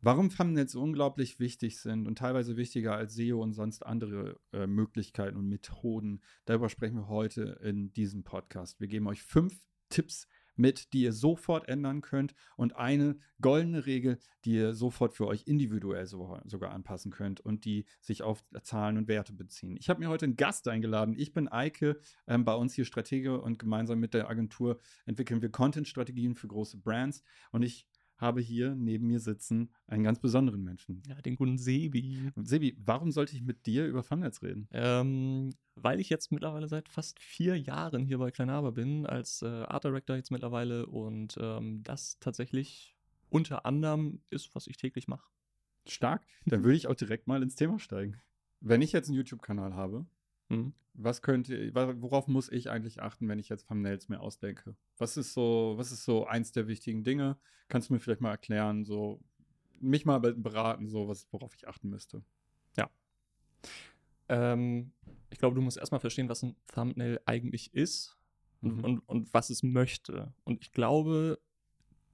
Warum Thumbnails so unglaublich wichtig sind und teilweise wichtiger als SEO und sonst andere äh, Möglichkeiten und Methoden, darüber sprechen wir heute in diesem Podcast. Wir geben euch fünf Tipps mit, die ihr sofort ändern könnt und eine goldene Regel, die ihr sofort für euch individuell so, sogar anpassen könnt und die sich auf Zahlen und Werte beziehen. Ich habe mir heute einen Gast eingeladen. Ich bin Eike, ähm, bei uns hier Stratege und gemeinsam mit der Agentur entwickeln wir Content-Strategien für große Brands und ich habe hier neben mir sitzen einen ganz besonderen Menschen. Ja, den guten Sebi. Sebi, warum sollte ich mit dir über Thumbnails reden? Ähm, weil ich jetzt mittlerweile seit fast vier Jahren hier bei Kleinhaber bin, als äh, Art Director jetzt mittlerweile und ähm, das tatsächlich unter anderem ist, was ich täglich mache. Stark. Dann würde ich auch direkt mal ins Thema steigen. Wenn ich jetzt einen YouTube-Kanal habe, Mhm. Was könnte, worauf muss ich eigentlich achten, wenn ich jetzt Thumbnails mir ausdenke? Was ist so, was ist so eins der wichtigen Dinge? Kannst du mir vielleicht mal erklären, so mich mal beraten, so was, worauf ich achten müsste? Ja. Ähm, ich glaube, du musst erstmal verstehen, was ein Thumbnail eigentlich ist mhm. und, und was es möchte. Und ich glaube,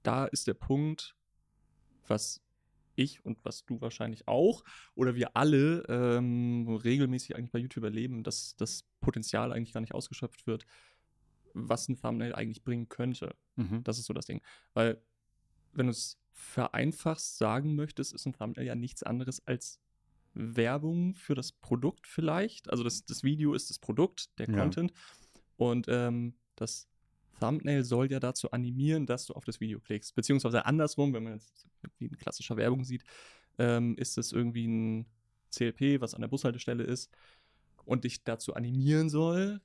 da ist der Punkt, was ich und was du wahrscheinlich auch oder wir alle ähm, regelmäßig eigentlich bei YouTube erleben, dass das Potenzial eigentlich gar nicht ausgeschöpft wird, was ein Thumbnail eigentlich bringen könnte. Mhm. Das ist so das Ding. Weil, wenn du es vereinfachst sagen möchtest, ist ein Thumbnail ja nichts anderes als Werbung für das Produkt vielleicht. Also das, das Video ist das Produkt, der ja. Content. Und ähm, das Thumbnail soll ja dazu animieren, dass du auf das Video klickst. Beziehungsweise andersrum, wenn man jetzt wie in klassischer Werbung sieht, ähm, ist es irgendwie ein CLP, was an der Bushaltestelle ist und dich dazu animieren soll,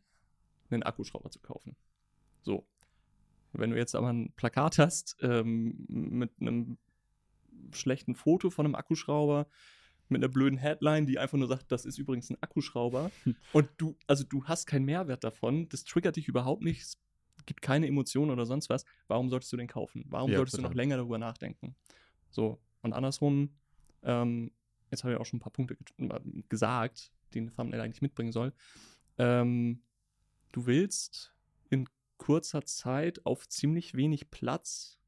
einen Akkuschrauber zu kaufen. So. Wenn du jetzt aber ein Plakat hast ähm, mit einem schlechten Foto von einem Akkuschrauber, mit einer blöden Headline, die einfach nur sagt, das ist übrigens ein Akkuschrauber. und du, also du hast keinen Mehrwert davon, das triggert dich überhaupt nicht, gibt keine Emotionen oder sonst was, warum solltest du den kaufen? Warum ja, solltest total. du noch länger darüber nachdenken? So, und andersrum, ähm, jetzt habe ich auch schon ein paar Punkte ge gesagt, die ein Thumbnail eigentlich mitbringen soll. Ähm, du willst in kurzer Zeit auf ziemlich wenig Platz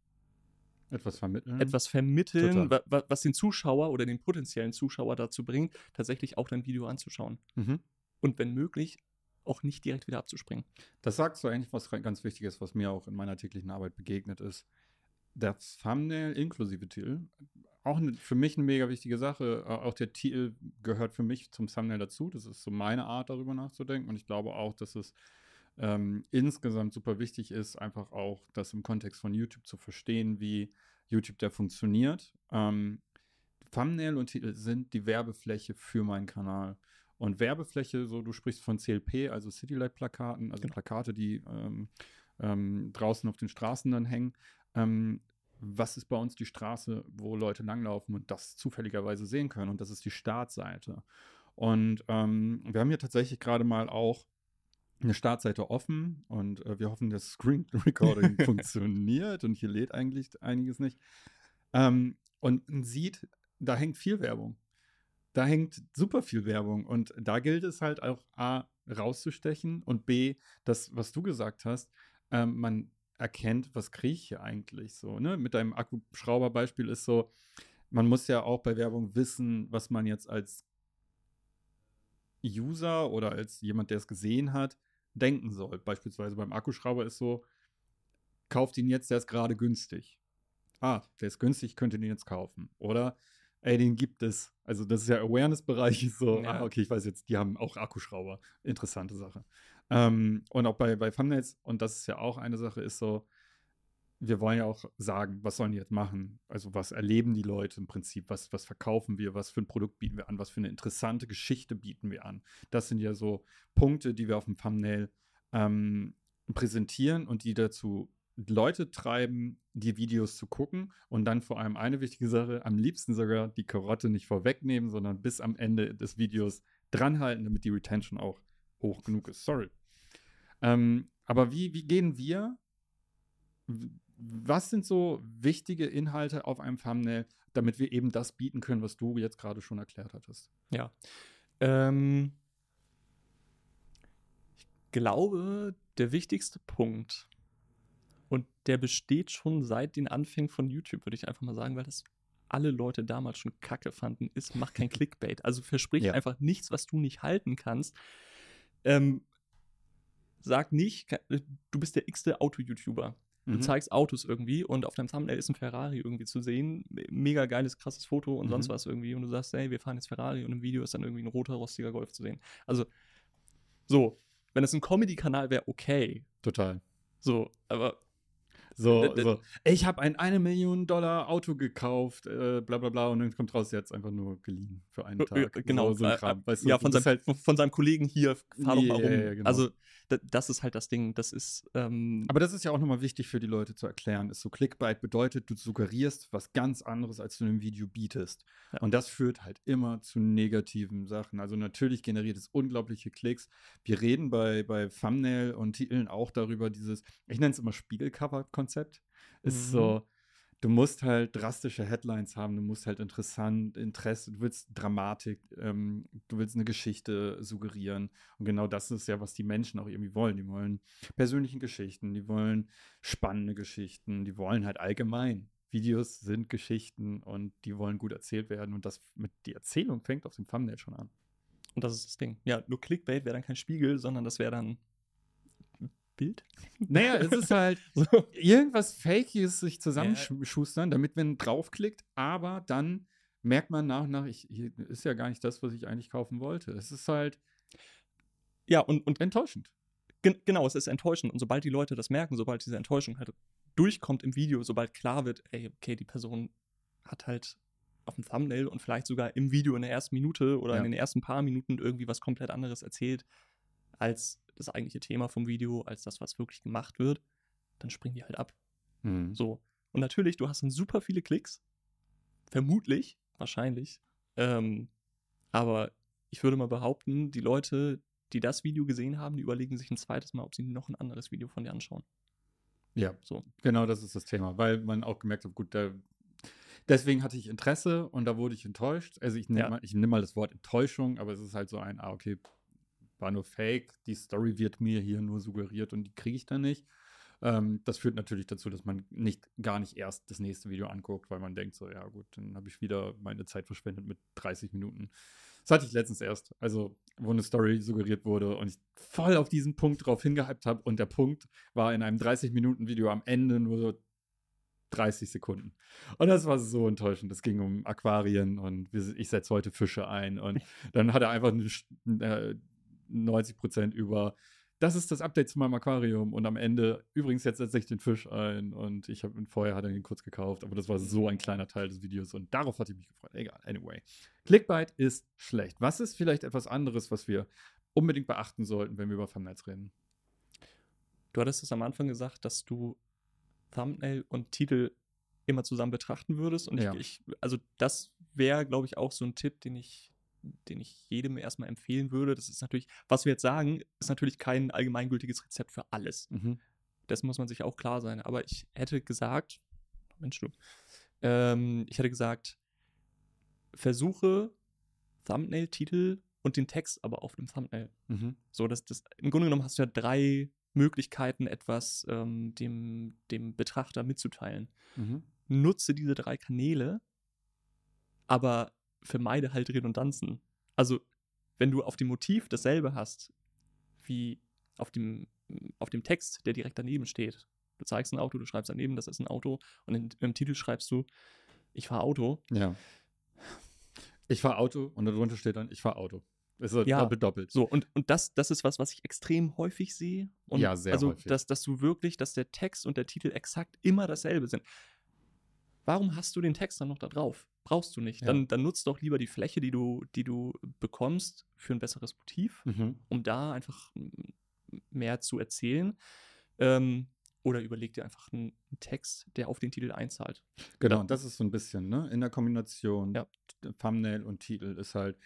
etwas vermitteln. Etwas vermitteln, wa was den Zuschauer oder den potenziellen Zuschauer dazu bringt, tatsächlich auch dein Video anzuschauen. Mhm. Und wenn möglich, auch nicht direkt wieder abzuspringen. Das sagst du eigentlich was ganz Wichtiges, was mir auch in meiner täglichen Arbeit begegnet ist. Das Thumbnail inklusive Titel, auch für mich eine mega wichtige Sache. Auch der Titel gehört für mich zum Thumbnail dazu. Das ist so meine Art, darüber nachzudenken. Und ich glaube auch, dass es ähm, insgesamt super wichtig ist, einfach auch das im Kontext von YouTube zu verstehen, wie YouTube da funktioniert. Ähm, Thumbnail und Titel sind die Werbefläche für meinen Kanal. Und Werbefläche, so du sprichst von CLP, also Citylight-Plakaten, also genau. Plakate, die ähm, ähm, draußen auf den Straßen dann hängen. Ähm, was ist bei uns die Straße, wo Leute langlaufen und das zufälligerweise sehen können? Und das ist die Startseite. Und ähm, wir haben hier tatsächlich gerade mal auch eine Startseite offen und äh, wir hoffen, das Screen Recording funktioniert und hier lädt eigentlich einiges nicht. Ähm, und man sieht, da hängt viel Werbung da hängt super viel Werbung und da gilt es halt auch A, rauszustechen und B, das, was du gesagt hast, ähm, man erkennt, was kriege ich hier eigentlich so, ne? Mit deinem Akkuschrauber-Beispiel ist so, man muss ja auch bei Werbung wissen, was man jetzt als User oder als jemand, der es gesehen hat, denken soll. Beispielsweise beim Akkuschrauber ist so, kauft ihn jetzt, der ist gerade günstig. Ah, der ist günstig, könnt ihr ihn jetzt kaufen. Oder ey, den gibt es. Also das ist ja Awareness-Bereich, so, ja. ah, okay, ich weiß jetzt, die haben auch Akkuschrauber. Interessante Sache. Ähm, und auch bei, bei Thumbnails, und das ist ja auch eine Sache, ist so, wir wollen ja auch sagen, was sollen die jetzt machen? Also was erleben die Leute im Prinzip? Was, was verkaufen wir? Was für ein Produkt bieten wir an? Was für eine interessante Geschichte bieten wir an? Das sind ja so Punkte, die wir auf dem Thumbnail ähm, präsentieren und die dazu Leute treiben, die Videos zu gucken und dann vor allem eine wichtige Sache, am liebsten sogar die Karotte nicht vorwegnehmen, sondern bis am Ende des Videos dranhalten, damit die Retention auch hoch genug ist. Sorry. Ähm, aber wie, wie gehen wir? Was sind so wichtige Inhalte auf einem Thumbnail, damit wir eben das bieten können, was du jetzt gerade schon erklärt hattest? Ja. Ähm, ich glaube, der wichtigste Punkt und der besteht schon seit den Anfängen von YouTube, würde ich einfach mal sagen, weil das alle Leute damals schon kacke fanden, ist, mach kein Clickbait. Also versprich Ja. einfach nichts, was du nicht halten kannst. Ähm, sag nicht, du bist der x-te Auto-YouTuber. Du Mhm. zeigst Autos irgendwie und auf deinem Thumbnail ist ein Ferrari irgendwie zu sehen. Mega geiles, krasses Foto und sonst Mhm. was irgendwie. Und du sagst, hey, wir fahren jetzt Ferrari und im Video ist dann irgendwie ein roter, rostiger Golf zu sehen. Also, so, wenn es ein Comedy-Kanal wäre, okay. Total. So, aber So, d- so. Ich habe ein eine Million Dollar Auto gekauft, äh, bla bla bla, und dann kommt raus, jetzt einfach nur geliehen für einen Äh, Tag. äh, genau, So, so ein äh, Kram. Weißt du, ja, von seinem, halt, von seinem Kollegen hier, fahr doch mal rum. ja, genau. Also, da, das ist halt das Ding. Das ist, ähm, aber das ist ja auch nochmal wichtig für die Leute zu erklären. Ist so Clickbait bedeutet, du suggerierst was ganz anderes, als du in einem Video bietest. Ja. Und das führt halt immer zu negativen Sachen. Also natürlich generiert es unglaubliche Klicks. Wir reden bei, bei Thumbnail und Titeln auch darüber, dieses, ich nenne es immer Spiegelcover-Konzept. Ist Mhm. so, du musst halt drastische Headlines haben, du musst halt interessant, Interesse, du willst Dramatik, ähm, du willst eine Geschichte suggerieren. Und genau das ist ja, was die Menschen auch irgendwie wollen. Die wollen persönliche Geschichten, die wollen spannende Geschichten, die wollen halt allgemein. Videos sind Geschichten und die wollen gut erzählt werden. Und das mit die Erzählung fängt auf dem Thumbnail schon an. und das ist das Ding. Ja, nur Clickbait wäre dann kein Spiegel, sondern das wäre dann Bild. Naja, es ist halt So. irgendwas Fakiges sich zusammenschustern, damit man draufklickt, aber dann merkt man nach und nach, ich, ist ja gar nicht das, was ich eigentlich kaufen wollte. Es ist halt Ja, und, und enttäuschend. gen genau, es ist enttäuschend. Und sobald die Leute das merken, sobald diese Enttäuschung halt durchkommt im Video, sobald klar wird, ey, okay, die Person hat halt auf dem Thumbnail und vielleicht sogar im Video in der ersten Minute oder Ja. in den ersten paar Minuten irgendwie was komplett anderes erzählt als das eigentliche Thema vom Video, als das, was wirklich gemacht wird, dann springen die halt ab. Hm. So. Und natürlich, du hast dann super viele Klicks. Vermutlich, wahrscheinlich. Ähm, aber ich würde mal behaupten, die Leute, die das Video gesehen haben, die überlegen sich ein zweites Mal, ob sie noch ein anderes Video von dir anschauen. Ja, So. genau das ist das Thema, weil man auch gemerkt hat, gut, da, deswegen hatte ich Interesse und da wurde ich enttäuscht. Also ich nehme Ja. mal, ich nehm mal das Wort Enttäuschung, aber es ist halt so ein, ah, okay, war nur Fake, die Story wird mir hier nur suggeriert und die kriege ich dann nicht. Ähm, das führt natürlich dazu, dass man nicht gar nicht erst das nächste Video anguckt, weil man denkt so, ja gut, dann habe ich wieder meine Zeit verschwendet mit 30 Minuten. Das hatte ich letztens erst, also wo eine Story suggeriert wurde und ich voll auf diesen Punkt drauf hingehypt habe und der Punkt war in einem 30-Minuten-Video am Ende nur so 30 Sekunden. Und das war so enttäuschend. Es ging um Aquarien und ich setze heute Fische ein und dann hat er einfach eine, äh, 90 Prozent über das ist das Update zu meinem Aquarium und am Ende, übrigens, jetzt setze ich den Fisch ein und ich habe ihn vorher hat er ihn kurz gekauft, aber das war so ein kleiner Teil des Videos und darauf hatte ich mich gefreut. Egal, anyway. Clickbait ist schlecht. Was ist vielleicht etwas anderes, was wir unbedingt beachten sollten, wenn wir über Thumbnails reden? Du hattest es am Anfang gesagt, dass du Thumbnail und Titel immer zusammen betrachten würdest. Und Ja. ich, ich, also das wäre, glaube ich, auch so ein Tipp, den ich, den ich jedem erstmal empfehlen würde. Das ist natürlich, was wir jetzt sagen, ist natürlich kein allgemeingültiges Rezept für alles. Mhm. Dessen muss man sich auch klar sein. Aber ich hätte gesagt, Mensch, du, ähm, ich hätte gesagt, versuche Thumbnail, Titel und den Text aber auf dem Thumbnail. Mhm. So, dass das, im Grunde genommen hast du ja drei Möglichkeiten, etwas ähm, dem, dem Betrachter mitzuteilen. Mhm. Nutze diese drei Kanäle, aber vermeide halt Redundanzen. Also, wenn du auf dem Motiv dasselbe hast, wie auf dem, auf dem Text, der direkt daneben steht. Du zeigst ein Auto, du schreibst daneben, das ist ein Auto, und in, im Titel schreibst du, ich fahre Auto. Ja. Ich fahre Auto und darunter steht dann, ich fahre Auto. Ist so Ja. doppelt doppelt. So, und, und das, das ist was, was ich extrem häufig sehe. Und Ja, sehr also, häufig. Dass, dass du wirklich, dass der Text und der Titel exakt immer dasselbe sind. Warum hast du den Text dann noch da drauf? Brauchst du nicht. Ja. Dann, dann nutzt doch lieber die Fläche, die du, die du bekommst, für ein besseres Motiv, Mhm. um da einfach mehr zu erzählen. Ähm, oder überleg dir einfach einen, einen Text, der auf den Titel einzahlt. Genau, und das ist so ein bisschen, ne? In der Kombination Ja. Thumbnail und Titel ist halt.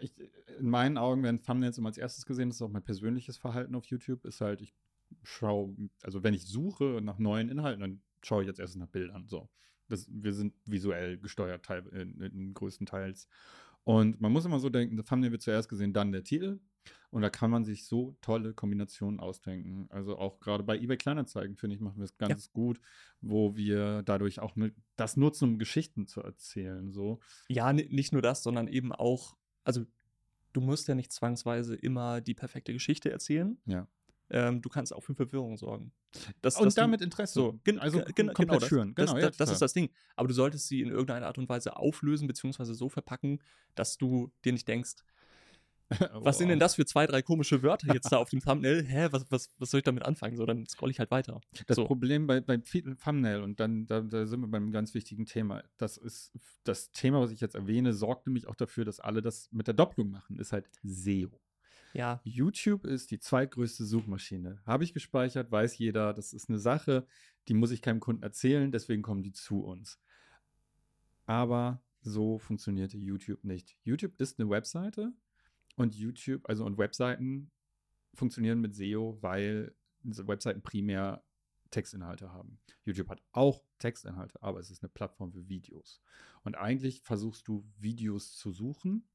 Ich, in meinen Augen werden Thumbnails immer als erstes gesehen, das ist auch mein persönliches Verhalten auf YouTube, ist halt, ich schaue, also wenn ich suche nach neuen Inhalten, dann schaue ich jetzt erst nach Bildern. So. Das, wir sind visuell gesteuert, teil, in, in größtenteils. Und man muss immer so denken, das Thumbnail wird zuerst gesehen, dann der Titel. Und da kann man sich so tolle Kombinationen ausdenken. Also auch gerade bei eBay Kleinanzeigen, finde ich, machen wir es ganz ja. gut, wo wir dadurch auch das nutzen, um Geschichten zu erzählen. So. Ja, nicht nur das, sondern eben auch, also du musst ja nicht zwangsweise immer die perfekte Geschichte erzählen. Ja. Ähm, du kannst auch für Verwirrung sorgen. Das, und damit du, Interesse. So, gen also gen genau, das, schüren. Genau, das, ja, das ist das Ding. Aber du solltest sie in irgendeiner Art und Weise auflösen, beziehungsweise so verpacken, dass du dir nicht denkst, was sind denn das für zwei, drei komische Wörter jetzt da auf dem Thumbnail? Hä, was, was, was soll ich damit anfangen? So, dann scroll ich halt weiter. Das so. Problem bei, beim Thumbnail, und dann da, da, sind wir beim ganz wichtigen Thema, das ist das Thema, was ich jetzt erwähne, sorgt nämlich auch dafür, dass alle das mit der Doppelung machen, ist halt SEO. Ja. YouTube ist die zweitgrößte Suchmaschine. Habe ich gespeichert, weiß jeder, das ist eine Sache, die muss ich keinem Kunden erzählen, deswegen kommen die zu uns. Aber so funktionierte YouTube nicht. YouTube ist eine Webseite und YouTube, also und Webseiten funktionieren mit SEO, weil Webseiten primär Textinhalte haben. YouTube hat auch Textinhalte, aber es ist eine Plattform für Videos. Und eigentlich versuchst du Videos zu suchen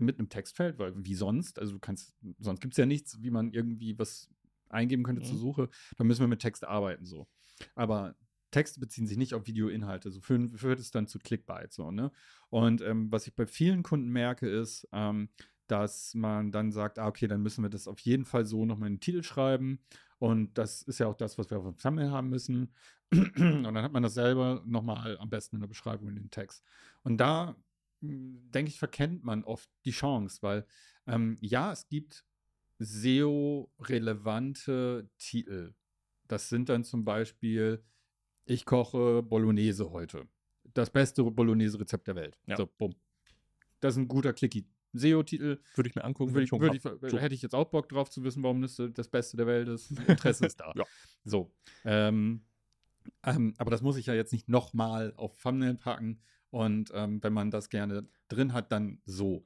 mit einem Textfeld, weil wie sonst, also du kannst, sonst gibt es ja nichts, wie man irgendwie was eingeben könnte mhm. zur Suche. Da müssen wir mit Text arbeiten so. Aber Texte beziehen sich nicht auf Videoinhalte. So führt, führt es dann zu Clickbait so, ne? Und ähm, was ich bei vielen Kunden merke, ist, ähm, dass man dann sagt, ah, okay, dann müssen wir das auf jeden Fall so nochmal in den Titel schreiben. Und das ist ja auch das, was wir auf dem Thumbnail haben müssen. Und dann hat man das selber nochmal am besten in der Beschreibung in den Text. Und da, denke ich, verkennt man oft die Chance, weil ähm, ja, es gibt SEO-relevante Titel. Das sind dann zum Beispiel, ich koche Bolognese heute. Das beste Bolognese-Rezept der Welt. Ja. So, bumm. Das ist ein guter Clicky SEO-Titel. Würde ich mir angucken. Würde ich, würde ich, so. Hätte ich jetzt auch Bock drauf zu wissen, warum das das Beste der Welt ist. Interesse ist da. ja. So. Ähm, ähm, aber das muss ich ja jetzt nicht nochmal auf Thumbnail packen. Und ähm, wenn man das gerne drin hat, dann so.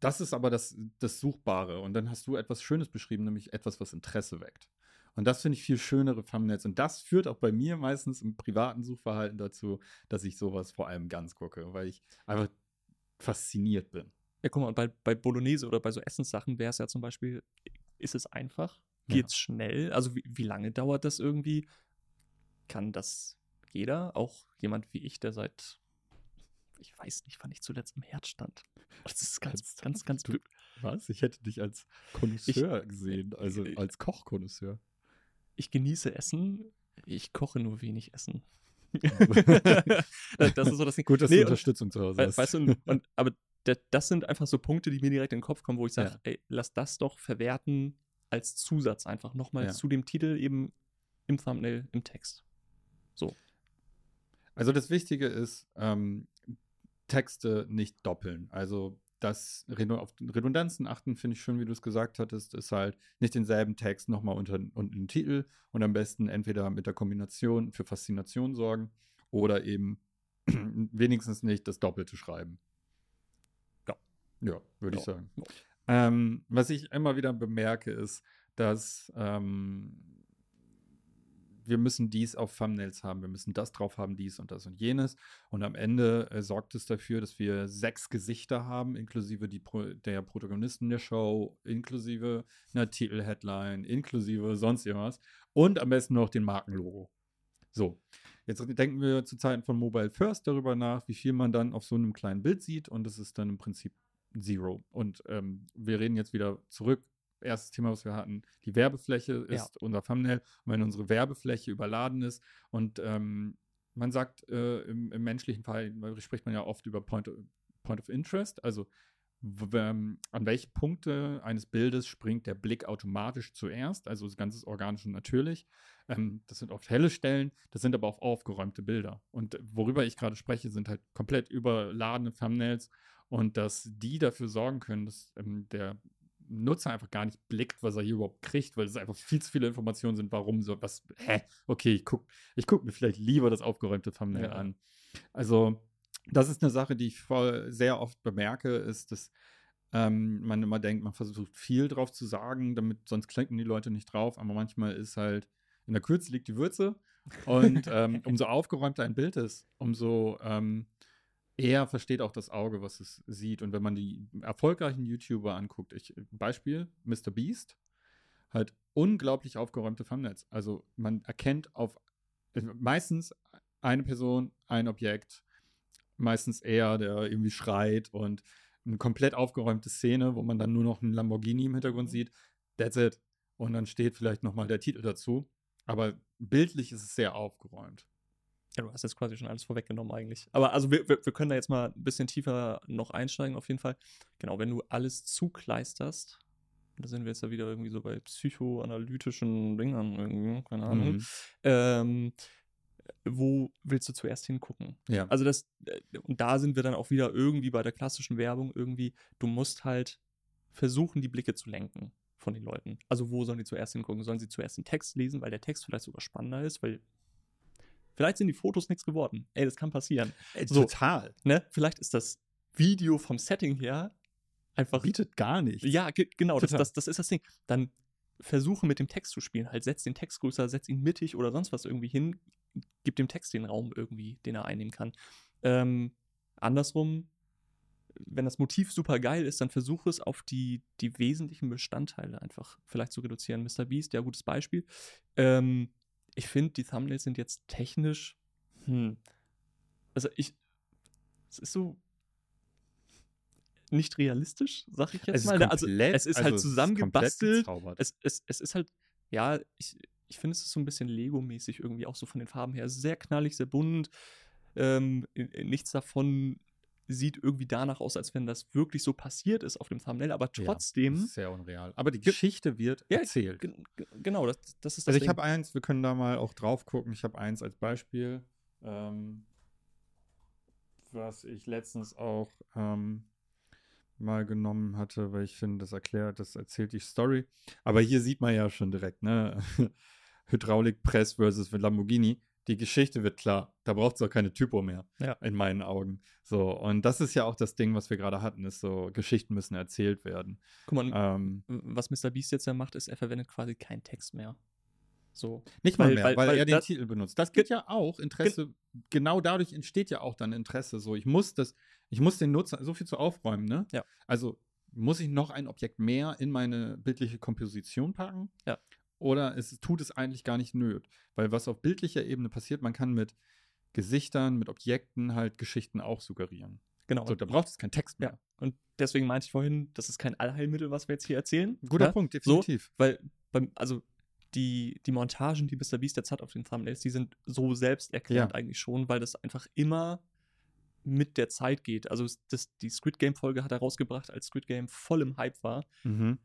Das ist aber das, das Suchbare. Und dann hast du etwas Schönes beschrieben, nämlich etwas, was Interesse weckt. Und das finde ich viel schönere Thumbnails. Und das führt auch bei mir meistens im privaten Suchverhalten dazu, dass ich sowas vor allem ganz gucke, weil ich einfach fasziniert bin. Ja, guck mal, bei, bei Bolognese oder bei so Essenssachen wäre es ja zum Beispiel, ist es einfach? Geht es ja. schnell? Also wie, wie lange dauert das irgendwie? Kann das jeder? Auch jemand wie ich, der seit, ich weiß nicht, wann ich zuletzt im Herd stand. Das ist ganz, ganz, ganz. Du, was? Ich hätte dich als Connoisseur gesehen, also äh, als Kochkonnoisseur. Ich genieße Essen, ich koche nur wenig Essen. das ist so das Ding. Gut, dass nee, du Unterstützung zu Hause hast. Weißt du, und, aber das sind einfach so Punkte, die mir direkt in den Kopf kommen, wo ich sage, ja. ey, lass das doch verwerten als Zusatz einfach nochmal ja. zu dem Titel eben im Thumbnail, im Text. So. Also das Wichtige ist, ähm, Texte nicht doppeln. Also das auf Redundanzen achten, finde ich schön, wie du es gesagt hattest, ist halt nicht denselben Text nochmal unter, unter den Titel und am besten entweder mit der Kombination für Faszination sorgen oder eben wenigstens nicht das Doppelte schreiben. Ja, würde ja. ich sagen. Ja. Ähm, was ich immer wieder bemerke, ist, dass ähm, wir müssen dies auf Thumbnails haben, wir müssen das drauf haben, dies und das und jenes. Und am Ende äh, sorgt es dafür, dass wir sechs Gesichter haben, inklusive die Pro der Protagonisten der Show, inklusive einer Titelheadline, inklusive sonst irgendwas. Und am besten noch den Markenlogo. So, jetzt denken wir zu Zeiten von Mobile First darüber nach, wie viel man dann auf so einem kleinen Bild sieht. Und das ist dann im Prinzip Zero. Und ähm, wir reden jetzt wieder zurück. Erstes Thema, was wir hatten, die Werbefläche ist ja. unser Thumbnail. Und wenn unsere Werbefläche überladen ist und ähm, man sagt, äh, im, im, menschlichen Fall spricht man ja oft über Point of, Point of Interest, also ähm, an welche Punkte eines Bildes springt der Blick automatisch zuerst, also das Ganze ist organisch und natürlich. Ähm, das sind oft helle Stellen, das sind aber auch aufgeräumte Bilder. Und worüber ich gerade spreche, sind halt komplett überladene Thumbnails und dass die dafür sorgen können, dass ähm, der Nutzer einfach gar nicht blickt, was er hier überhaupt kriegt, weil es einfach viel zu viele Informationen sind, warum so was, hä, okay, ich gucke ich guck mir vielleicht lieber das aufgeräumte Thumbnail ja. an. Also, das ist eine Sache, die ich voll sehr oft bemerke, ist, dass ähm, man immer denkt, man versucht viel drauf zu sagen, damit sonst klicken die Leute nicht drauf, aber manchmal ist halt in der Kürze liegt die Würze und ähm, umso aufgeräumter ein Bild ist, umso ähm, er versteht auch das Auge, was es sieht. Und wenn man die erfolgreichen YouTuber anguckt, ich, Beispiel Mr. Beast, halt unglaublich aufgeräumte Thumbnails. Also man erkennt auf meistens eine Person, ein Objekt, meistens er, der irgendwie schreit und eine komplett aufgeräumte Szene, wo man dann nur noch einen Lamborghini im Hintergrund sieht. That's it. Und dann steht vielleicht nochmal der Titel dazu. Aber bildlich ist es sehr aufgeräumt. Ja, du hast jetzt quasi schon alles vorweggenommen eigentlich. Aber also wir, wir, wir können da jetzt mal ein bisschen tiefer noch einsteigen auf jeden Fall. Genau, wenn du alles zukleisterst, da sind wir jetzt ja wieder irgendwie so bei psychoanalytischen Dingern irgendwie, keine Ahnung. Mhm. Ähm, wo willst du zuerst hingucken? Ja. Also das, äh, und da sind wir dann auch wieder irgendwie bei der klassischen Werbung irgendwie, du musst halt versuchen, die Blicke zu lenken von den Leuten. Also wo sollen die zuerst hingucken? Sollen sie zuerst den Text lesen, weil der Text vielleicht sogar spannender ist, weil vielleicht sind die Fotos nichts geworden. Ey, das kann passieren. So. Total. Ne? Vielleicht ist das Video vom Setting her einfach Bietet gar nichts. ja, ge genau, das, das, das ist das Ding. Dann versuche mit dem Text zu spielen. Halt, setz den Text größer, setz ihn mittig oder sonst was irgendwie hin. Gib dem Text den Raum irgendwie, den er einnehmen kann. Ähm, andersrum, wenn das Motiv super geil ist, dann versuche es auf die, die wesentlichen Bestandteile einfach vielleicht zu reduzieren. Mr. Beast, ja, gutes Beispiel. Ähm, ich finde, die Thumbnails sind jetzt technisch, hm, also ich, es ist so nicht realistisch, sag ich jetzt Es ist mal. also komplett- es ist also halt es ist zusammengebastelt. komplett gezaubert. Es, es, es ist halt, ja, ich, ich finde, es ist so ein bisschen Lego-mäßig irgendwie, auch so von den Farben her. Sehr knallig, sehr bunt. Ähm, nichts davon sieht irgendwie danach aus, als wenn das wirklich so passiert ist auf dem Thumbnail, aber Ja, trotzdem. ist sehr unreal. Aber die Geschichte wird Ja, erzählt. Gen- ge- genau, das, das ist das Also ich habe eins, wir können da mal auch drauf gucken. Ich habe eins als Beispiel, ähm, was ich letztens auch ähm, mal genommen hatte, weil ich finde, das erklärt, das erzählt die Story. Aber hier sieht man ja schon direkt, ne? Hydraulikpress versus Lamborghini. Die Geschichte wird klar. Da braucht es auch keine Typo mehr, Ja. in meinen Augen. So, und das ist ja auch das Ding, was wir gerade hatten, ist so, Geschichten müssen erzählt werden. Guck mal, Ähm, was Mr. Beast jetzt ja macht, ist, er verwendet quasi keinen Text mehr. So. Nicht mal Weil- mehr, weil- weil, weil er den Titel benutzt. Das geht ja auch Interesse. Genau dadurch entsteht ja auch dann Interesse. So, ich muss das, ich muss den Nutzer so viel zu aufräumen, ne? Ja. Also muss ich noch ein Objekt mehr in meine bildliche Komposition packen? Ja. Oder es tut es eigentlich gar nicht nöt. Weil was auf bildlicher Ebene passiert, man kann mit Gesichtern, mit Objekten halt Geschichten auch suggerieren. Genau. So, da braucht es keinen Text mehr. ja. Und deswegen meinte ich vorhin, das ist kein Allheilmittel, was wir jetzt hier erzählen. Guter ne? Punkt, definitiv. Weil, beim, also die, die Montagen, die Mr. Beast jetzt hat auf den Thumbnails, die sind so selbsterklärend Ja. eigentlich schon, weil das einfach immer mit der Zeit geht. Also das, die Squid Game-Folge hat er rausgebracht, als Squid Game voll im Hype war. Mhm.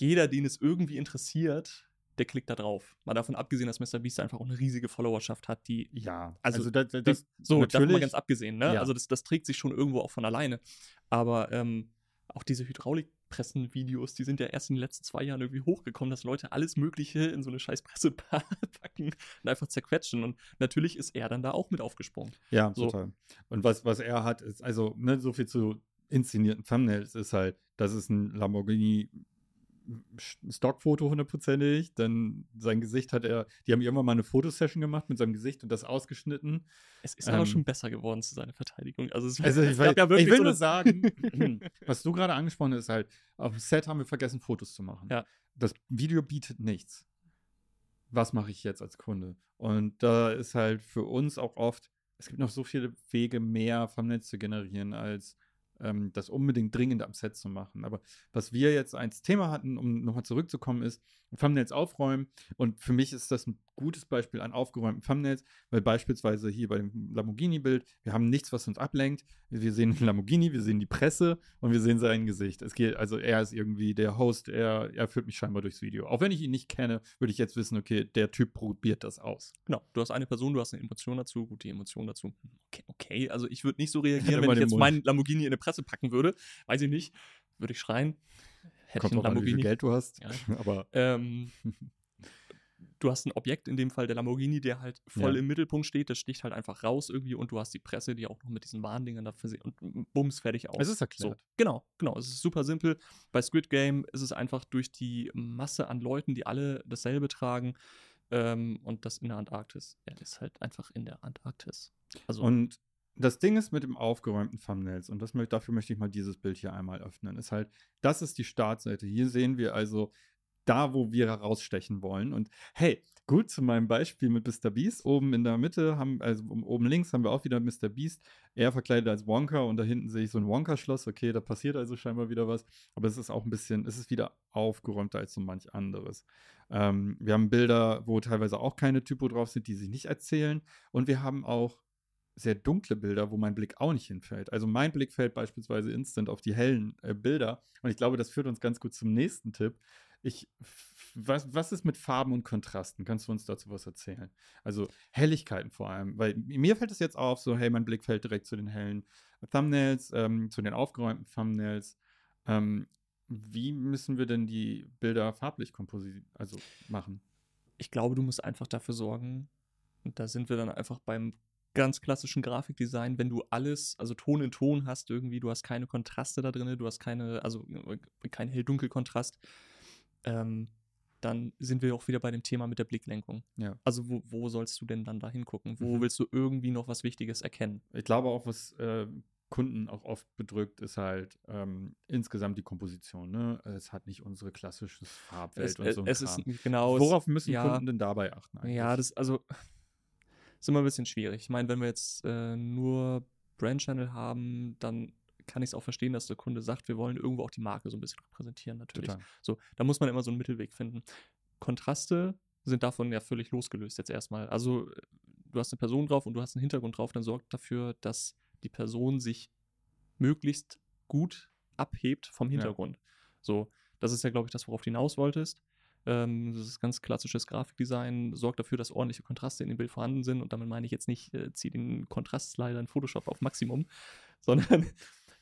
Jeder, den es irgendwie interessiert, der klickt da drauf. Mal davon abgesehen, dass Mr. Beast einfach auch eine riesige Followerschaft hat, die Ja, Also, also, das, Die- das, so, davon mal ganz abgesehen, ne? Ja. Also das, das trägt sich schon irgendwo auch von alleine. Aber ähm, auch diese Hydraulikpressen-Videos, die sind ja erst in den letzten zwei Jahren irgendwie hochgekommen, dass Leute alles Mögliche in so eine scheiß Presse packen und einfach zerquetschen. Und natürlich ist er dann da auch mit aufgesprungen. Ja, So. total. Und was, was er hat, ist, also, ne, so viel zu inszenierten Thumbnails ist halt, das ist ein Lamborghini Stockfoto hundertprozentig, dann sein Gesicht hat er, die haben irgendwann mal eine Fotosession gemacht mit seinem Gesicht und das ausgeschnitten. Es ist aber Ähm, schon besser geworden zu seiner Verteidigung. Also es, Also es ich, weiß, ja ich will so nur sagen, was du gerade angesprochen hast, ist halt, auf dem Set haben wir vergessen, Fotos zu machen. Ja. Das Video bietet nichts. Was mache ich jetzt als Kunde? Und da ist halt für uns auch oft, es gibt noch so viele Wege, mehr vom Netz zu generieren, als ähm, das unbedingt dringend am Set zu machen. Aber was wir jetzt als Thema hatten, um nochmal zurückzukommen, ist Thumbnails aufräumen. Und für mich ist das ein gutes Beispiel an aufgeräumten Thumbnails, weil beispielsweise hier bei dem Lamborghini-Bild, wir haben nichts, was uns ablenkt. Wir sehen den Lamborghini, wir sehen die Presse und wir sehen sein Gesicht. Es geht, also er ist irgendwie der Host, er, er führt mich scheinbar durchs Video. Auch wenn ich ihn nicht kenne, würde ich jetzt wissen, okay, der Typ probiert das aus. Genau, du hast eine Person, du hast eine Emotion dazu, gut, die Emotion dazu. hm, Okay, okay. also ich würde nicht so reagieren, wenn ich jetzt Mund. meinen Lamborghini in eine Presse packen würde. Weiß ich nicht. Würde ich schreien. Hätte Kommt ich einen drauf an, wie viel Lamborghini. Geld du hast. Ja. Aber Ähm, du hast ein Objekt, in dem Fall der Lamborghini, der halt voll Ja. im Mittelpunkt steht, das sticht halt einfach raus irgendwie und du hast die Presse, die auch noch mit diesen Warndingern da versehen und bums, fertig aus. es ist So, erklärt. genau, genau. Es ist super simpel. Bei Squid Game ist es einfach durch die Masse an Leuten, die alle dasselbe tragen ähm, und das in der Antarktis. Er ist halt einfach in der Antarktis. Also, Und das Ding ist mit dem aufgeräumten Thumbnails, und das, dafür möchte ich mal dieses Bild hier einmal öffnen, ist halt, das ist die Startseite. Hier sehen wir also da, wo wir herausstechen wollen. Und hey, gut zu meinem Beispiel mit Mr. Beast. Oben in der Mitte haben, also oben links haben wir auch wieder Mr. Beast. Er verkleidet als Wonka und da hinten sehe ich so ein Wonka-Schloss. Okay, da passiert also scheinbar wieder was. Aber es ist auch ein bisschen, es ist wieder aufgeräumter als so manch anderes. Ähm, wir haben Bilder, wo teilweise auch keine Typo drauf sind, die sich nicht erzählen. Und wir haben auch sehr dunkle Bilder, wo mein Blick auch nicht hinfällt. Also mein Blick fällt beispielsweise instant auf die hellen äh, Bilder. Und ich glaube, das führt uns ganz gut zum nächsten Tipp. Ich, was, was ist mit Farben und Kontrasten? Kannst du uns dazu was erzählen? Also Helligkeiten vor allem, weil mir fällt es jetzt auf, so, hey, mein Blick fällt direkt zu den hellen Thumbnails, ähm, zu den aufgeräumten Thumbnails. Ähm, wie müssen wir denn die Bilder farblich also machen? Ich glaube, du musst einfach dafür sorgen, und da sind wir dann einfach beim ganz klassischen Grafikdesign, wenn du alles, also Ton in Ton hast irgendwie, du hast keine Kontraste da drin, du hast keine, also äh, kein Hell-Dunkel-Kontrast, ähm, dann sind wir auch wieder bei dem Thema mit der Blicklenkung. Ja. Also wo, wo sollst du denn dann da hingucken? Wo mhm. willst du irgendwie noch was Wichtiges erkennen? Ich glaube auch, was äh, Kunden auch oft bedrückt, ist halt ähm, insgesamt die Komposition. Ne? Es hat nicht unsere klassische Farbwelt es, und so. Es Kram. ist genau. Worauf müssen ja, Kunden denn dabei achten? Eigentlich? Ja, das also ist immer ein bisschen schwierig. Ich meine, wenn wir jetzt äh, nur Brand Channel haben, dann kann ich es auch verstehen, dass der Kunde sagt, wir wollen irgendwo auch die Marke so ein bisschen repräsentieren, natürlich. Total. So, da muss man immer so einen Mittelweg finden. Kontraste sind davon ja völlig losgelöst jetzt erstmal. Also, du hast eine Person drauf und du hast einen Hintergrund drauf, dann sorgt dafür, dass die Person sich möglichst gut abhebt vom Hintergrund. Ja. So, das ist ja, glaube ich, das, worauf du hinaus wolltest. Ähm, das ist ganz klassisches Grafikdesign, sorgt dafür, dass ordentliche Kontraste in dem Bild vorhanden sind. Und damit meine ich jetzt nicht, äh, zieh den Kontrastslider in Photoshop auf Maximum, sondern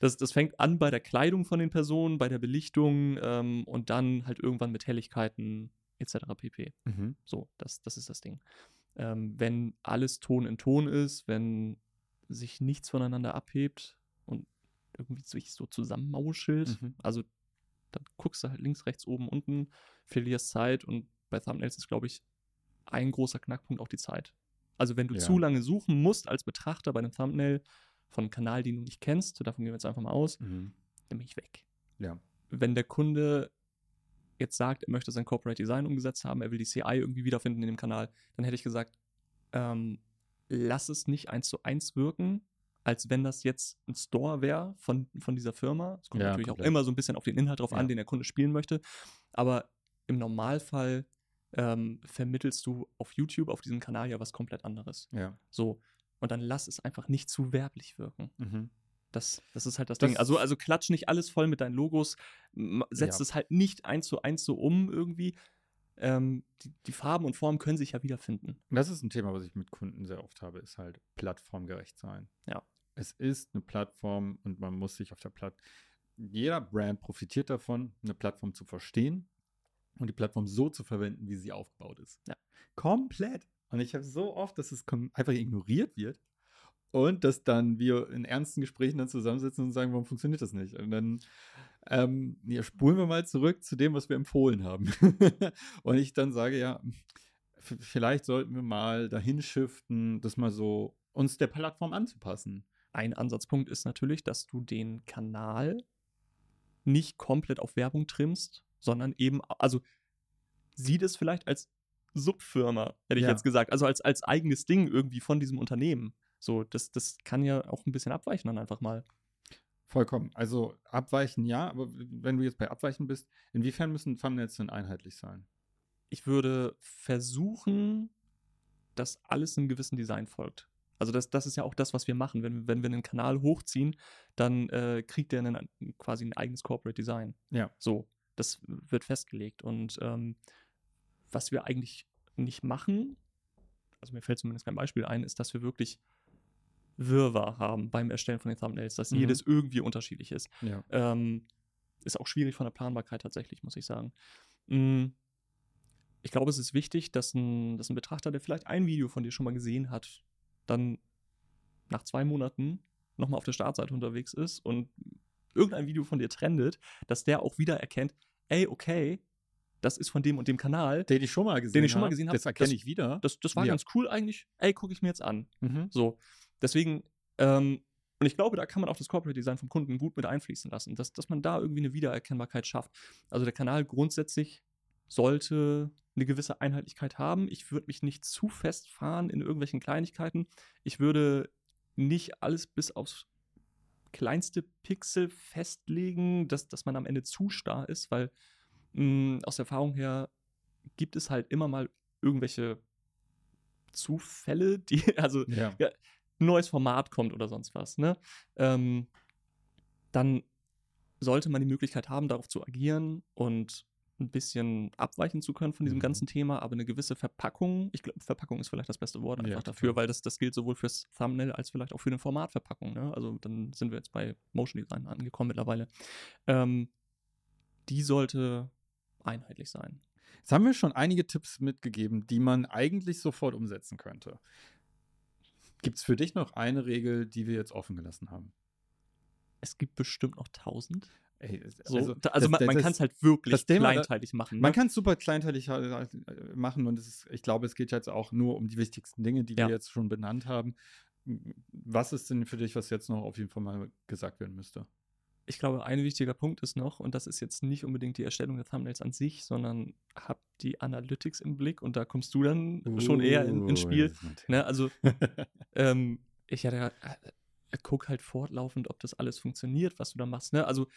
das, das fängt an bei der Kleidung von den Personen, bei der Belichtung ähm, und dann halt irgendwann mit Helligkeiten etc. pp. Mhm. So, das, das ist das Ding. Ähm, wenn alles Ton in Ton ist, wenn sich nichts voneinander abhebt und irgendwie sich so zusammenmauschelt, mhm. also dann guckst du halt links, rechts, oben, unten, verlierst Zeit und bei Thumbnails ist, glaube ich, ein großer Knackpunkt auch die Zeit. Also wenn du ja. zu lange suchen musst als Betrachter bei einem Thumbnail, von einem Kanal, den du nicht kennst, davon gehen wir jetzt einfach mal aus, mhm. dann bin ich weg. Ja. Wenn der Kunde jetzt sagt, er möchte sein Corporate Design umgesetzt haben, er will die CI irgendwie wiederfinden in dem Kanal, dann hätte ich gesagt, ähm, lass es nicht eins zu eins wirken, als wenn das jetzt ein Store wäre von, von dieser Firma. Es kommt ja, natürlich komplett. auch immer so ein bisschen auf den Inhalt drauf ja. an, den der Kunde spielen möchte. Aber im Normalfall ähm, vermittelst du auf YouTube, auf diesem Kanal ja was komplett anderes. Ja. So. Und dann lass es einfach nicht zu werblich wirken. Mhm. Das, das ist halt das, das, Ding. Also, also klatsch nicht alles voll mit deinen Logos, setz ja. es halt nicht eins zu eins so um irgendwie. Ähm, die, die, Farben und Formen können sich ja wiederfinden. Das ist ein Thema, was ich mit Kunden sehr oft habe, ist halt plattformgerecht sein. Ja. Es ist eine Plattform und man muss sich auf der Plattform. Jeder Brand profitiert davon, eine Plattform zu verstehen und die Plattform so zu verwenden, wie sie aufgebaut ist. Ja. Komplett. Und ich habe so oft, dass es einfach ignoriert wird und dass dann wir in ernsten Gesprächen dann zusammensitzen und sagen, warum funktioniert das nicht? Und dann ähm, ja, spulen wir mal zurück zu dem, was wir empfohlen haben. und ich dann sage, ja, vielleicht sollten wir mal dahin shiften, das mal so uns der Plattform anzupassen. Ein Ansatzpunkt ist natürlich, dass du den Kanal nicht komplett auf Werbung trimmst, sondern eben, also sieh das vielleicht als Subfirma, hätte ich ja. jetzt gesagt. Also als, als eigenes Ding irgendwie von diesem Unternehmen. So, das, das kann ja auch ein bisschen abweichen dann einfach mal. Vollkommen. Also abweichen ja, aber wenn du jetzt bei abweichen bist, inwiefern müssen Thumbnails denn einheitlich sein? Ich würde versuchen, dass alles einem gewissen Design folgt. Also das, das ist ja auch das, was wir machen. Wenn, wenn wir einen Kanal hochziehen, dann äh, kriegt der einen, quasi ein eigenes Corporate Design. Ja. So, das wird festgelegt. Und ähm, was wir eigentlich nicht machen, also mir fällt zumindest kein Beispiel ein, ist, dass wir wirklich Wirrwarr haben beim Erstellen von den Thumbnails, dass mhm. jedes irgendwie unterschiedlich ist. Ja. Ähm, ist auch schwierig von der Planbarkeit tatsächlich, muss ich sagen. Mhm. Ich glaube, es ist wichtig, dass ein, dass ein Betrachter, der vielleicht ein Video von dir schon mal gesehen hat, dann nach zwei Monaten nochmal auf der Startseite unterwegs ist und irgendein Video von dir trendet, dass der auch wieder erkennt, ey, okay, das ist von dem und dem Kanal. Den ich schon mal gesehen habe. Den ich schon mal gesehen habe. Das erkenne ich wieder. Das, das war ja. ganz cool eigentlich. Ey, gucke ich mir jetzt an. Mhm. So. Deswegen Ähm, und ich glaube, da kann man auch das Corporate Design vom Kunden gut mit einfließen lassen, dass, dass man da irgendwie eine Wiedererkennbarkeit schafft. Also der Kanal grundsätzlich sollte eine gewisse Einheitlichkeit haben. Ich würde mich nicht zu festfahren in irgendwelchen Kleinigkeiten. Ich würde nicht alles bis aufs kleinste Pixel festlegen, dass, dass man am Ende zu starr ist, weil mh, hm, aus Erfahrung her gibt es halt immer mal irgendwelche Zufälle, die, also ja. Ja, ein neues Format kommt oder sonst was, ne? Ähm, dann sollte man die Möglichkeit haben, darauf zu agieren und ein bisschen abweichen zu können von diesem mhm. ganzen Thema, aber eine gewisse Verpackung, ich glaube, Verpackung ist vielleicht das beste Wort einfach ja, dafür, weil das, das gilt sowohl fürs Thumbnail als vielleicht auch für eine Formatverpackung. Ne? Also dann sind wir jetzt bei Motion Design angekommen mittlerweile. Ähm, die sollte einheitlich sein. Jetzt haben wir schon einige Tipps mitgegeben, die man eigentlich sofort umsetzen könnte. Gibt es für dich noch eine Regel, die wir jetzt offen gelassen haben? Es gibt bestimmt noch tausend. Ey, also, so, also das, man, man kann es halt wirklich Thema, kleinteilig machen. Ne? Man kann es super kleinteilig machen und ist, ich glaube, es geht jetzt auch nur um die wichtigsten Dinge, die ja. wir jetzt schon benannt haben. Was ist denn für dich, was jetzt noch auf jeden Fall mal gesagt werden müsste? Ich glaube, ein wichtiger Punkt ist noch, und das ist jetzt nicht unbedingt die Erstellung der Thumbnails an sich, sondern habt die Analytics im Blick und da kommst du dann uh, schon eher in, ins Spiel. Ne, also, ähm, ich ja, äh, guck halt fortlaufend, ob das alles funktioniert, was du da machst. Ne? Also,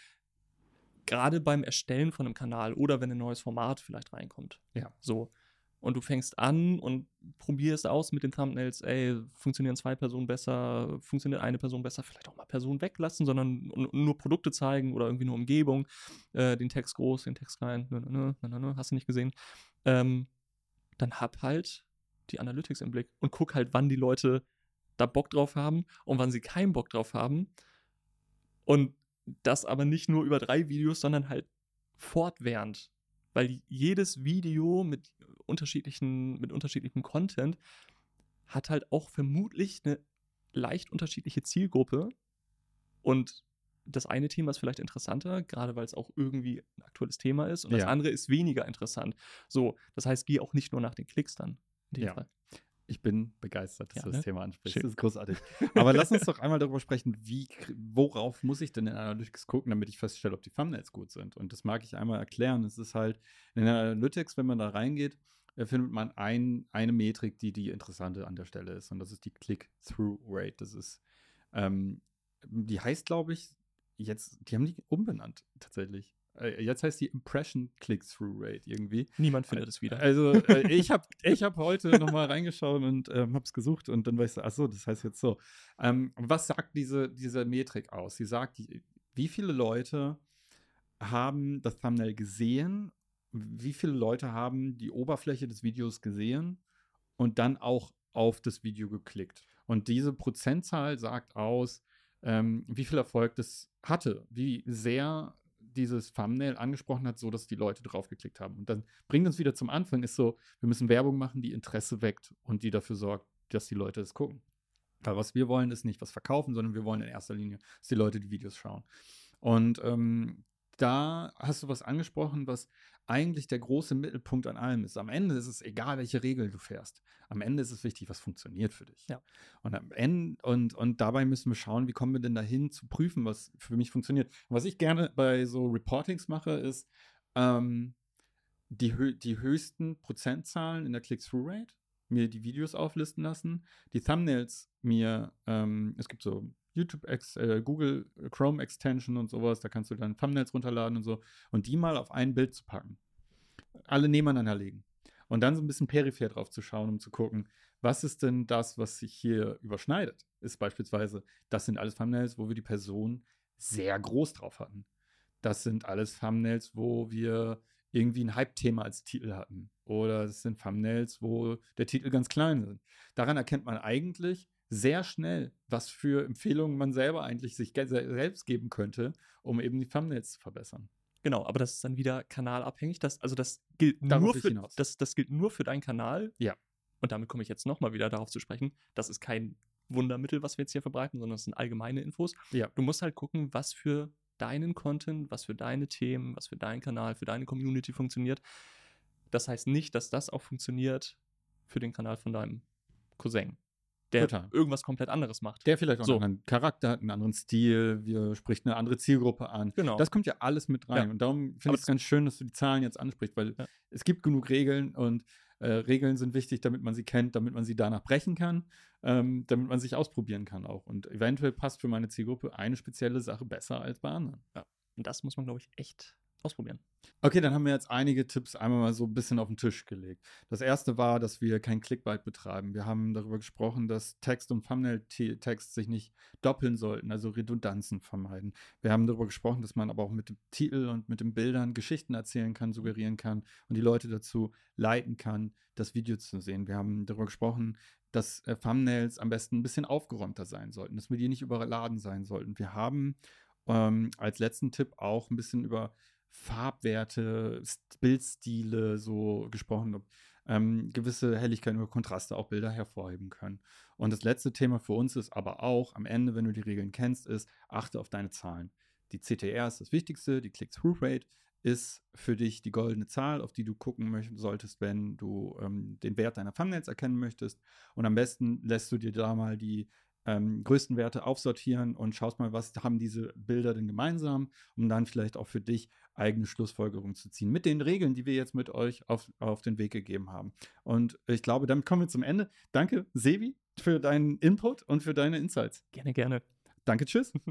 gerade beim Erstellen von einem Kanal oder wenn ein neues Format vielleicht reinkommt. Ja. So. Und du fängst an und probierst aus mit den Thumbnails, ey, funktionieren zwei Personen besser, funktioniert eine Person besser, vielleicht auch mal Personen weglassen, sondern nur Produkte zeigen oder irgendwie nur Umgebung, äh, den Text groß, den Text klein, ne, ne, ne, ne, hast du nicht gesehen. Ähm, dann hab halt die Analytics im Blick und guck halt, wann die Leute da Bock drauf haben und wann sie keinen Bock drauf haben. Und das aber nicht nur über drei Videos, sondern halt fortwährend. Weil jedes Video mit unterschiedlichen, mit unterschiedlichem Content hat halt auch vermutlich eine leicht unterschiedliche Zielgruppe. Und das eine Thema ist vielleicht interessanter, gerade weil es auch irgendwie ein aktuelles Thema ist. Und das andere ist weniger interessant. So, das heißt, geh auch nicht nur nach den Klicks dann. In dem ja. Fall. Ich bin begeistert, dass ja, du das ne? Thema ansprichst. Schön. Das ist großartig. Aber lass uns doch einmal darüber sprechen, wie, worauf muss ich denn in Analytics gucken, damit ich feststelle, ob die Thumbnails gut sind. Und das mag ich einmal erklären. Es ist halt in Analytics, wenn man da reingeht, findet man ein, eine Metrik, die die interessante an der Stelle ist. Und das ist die Click-Through-Rate. Das ist, ähm, die heißt, glaube ich, jetzt, die haben die umbenannt tatsächlich. Äh, jetzt heißt die Impression Click-Through-Rate irgendwie. Niemand findet es wieder. Also äh, ich habe ich hab heute nochmal reingeschaut und ähm, habe es gesucht und dann weißt du, ach so, das heißt jetzt so. Ähm, was sagt diese, diese Metrik aus? Sie sagt, wie viele Leute haben das Thumbnail gesehen, wie viele Leute haben die Oberfläche des Videos gesehen und dann auch auf das Video geklickt. Und diese Prozentzahl sagt aus, ähm, wie viel Erfolg das hatte, wie sehr dieses Thumbnail angesprochen hat, so dass die Leute draufgeklickt haben. Und dann bringt uns wieder zum Anfang, ist so, wir müssen Werbung machen, die Interesse weckt und die dafür sorgt, dass die Leute es gucken. Weil was wir wollen, ist nicht was verkaufen, sondern wir wollen in erster Linie, dass die Leute die Videos schauen. Und ähm, da hast du was angesprochen, was eigentlich der große Mittelpunkt an allem ist. Am Ende ist es egal, welche Regel du fährst. Am Ende ist es wichtig, was funktioniert für dich. Ja. Und am Ende, und, und dabei müssen wir schauen, wie kommen wir denn dahin zu prüfen, was für mich funktioniert. Und was ich gerne bei so Reportings mache, ist ähm, die, die höchsten Prozentzahlen in der Click-Through-Rate, mir die Videos auflisten lassen, die Thumbnails mir, ähm, es gibt so YouTube, äh, Google Chrome Extension und sowas, da kannst du dann Thumbnails runterladen und so und die mal auf ein Bild zu packen. Alle nebeneinander legen. Und dann so ein bisschen peripher drauf zu schauen, um zu gucken, was ist denn das, was sich hier überschneidet? Ist beispielsweise, das sind alles Thumbnails, wo wir die Person sehr groß drauf hatten. Das sind alles Thumbnails, wo wir irgendwie ein Hype-Thema als Titel hatten. Oder es sind Thumbnails, wo der Titel ganz klein ist. Daran erkennt man eigentlich, sehr schnell, was für Empfehlungen man selber eigentlich sich selbst geben könnte, um eben die Thumbnails zu verbessern. Genau, aber das ist dann wieder kanalabhängig. Das, also das gilt, nur für, das, das gilt nur für deinen Kanal. Ja. Und damit komme ich jetzt nochmal wieder darauf zu sprechen. Das ist kein Wundermittel, was wir jetzt hier verbreiten, sondern das sind allgemeine Infos. Ja. Du musst halt gucken, was für deinen Content, was für deine Themen, was für deinen Kanal, für deine Community funktioniert. Das heißt nicht, dass das auch funktioniert für den Kanal von deinem Cousin der Total. irgendwas komplett anderes macht. Der vielleicht auch So. einen anderen Charakter hat, einen anderen Stil, wir spricht eine andere Zielgruppe an. Genau. Das kommt ja alles mit rein. Ja. Und darum finde ich es ganz schön, dass du die Zahlen jetzt ansprichst, weil Ja. es gibt genug Regeln und äh, Regeln sind wichtig, damit man sie kennt, damit man sie danach brechen kann, ähm, damit man sich ausprobieren kann auch. Und eventuell passt für meine Zielgruppe eine spezielle Sache besser als bei anderen. Und das muss man, glaube ich, echt ausprobieren. Okay, dann haben wir jetzt einige Tipps einmal mal so ein bisschen auf den Tisch gelegt. Das erste war, dass wir kein Clickbait betreiben. Wir haben darüber gesprochen, dass Text und Thumbnail-Text sich nicht doppeln sollten, also Redundanzen vermeiden. Wir haben darüber gesprochen, dass man aber auch mit dem Titel und mit den Bildern Geschichten erzählen kann, suggerieren kann und die Leute dazu leiten kann, das Video zu sehen. Wir haben darüber gesprochen, dass äh, Thumbnails am besten ein bisschen aufgeräumter sein sollten, dass wir die nicht überladen sein sollten. Wir haben ähm, als letzten Tipp auch ein bisschen über Farbwerte, St- Bildstile so gesprochen, ähm, gewisse Helligkeiten oder Kontraste auch Bilder hervorheben können. Und das letzte Thema für uns ist aber auch, am Ende, wenn du die Regeln kennst, ist, achte auf deine Zahlen. Die CTR ist das Wichtigste, die Click-Through-Rate ist für dich die goldene Zahl, auf die du gucken solltest, wenn du ähm, den Wert deiner Thumbnails erkennen möchtest. Und am besten lässt du dir da mal die ähm, größten Werte aufsortieren und schaust mal, was haben diese Bilder denn gemeinsam, um dann vielleicht auch für dich eigene Schlussfolgerungen zu ziehen. Mit den Regeln, die wir jetzt mit euch auf, auf den Weg gegeben haben. Und ich glaube, damit kommen wir zum Ende. Danke, Sevi, für deinen Input und für deine Insights. Gerne, gerne. Danke, tschüss.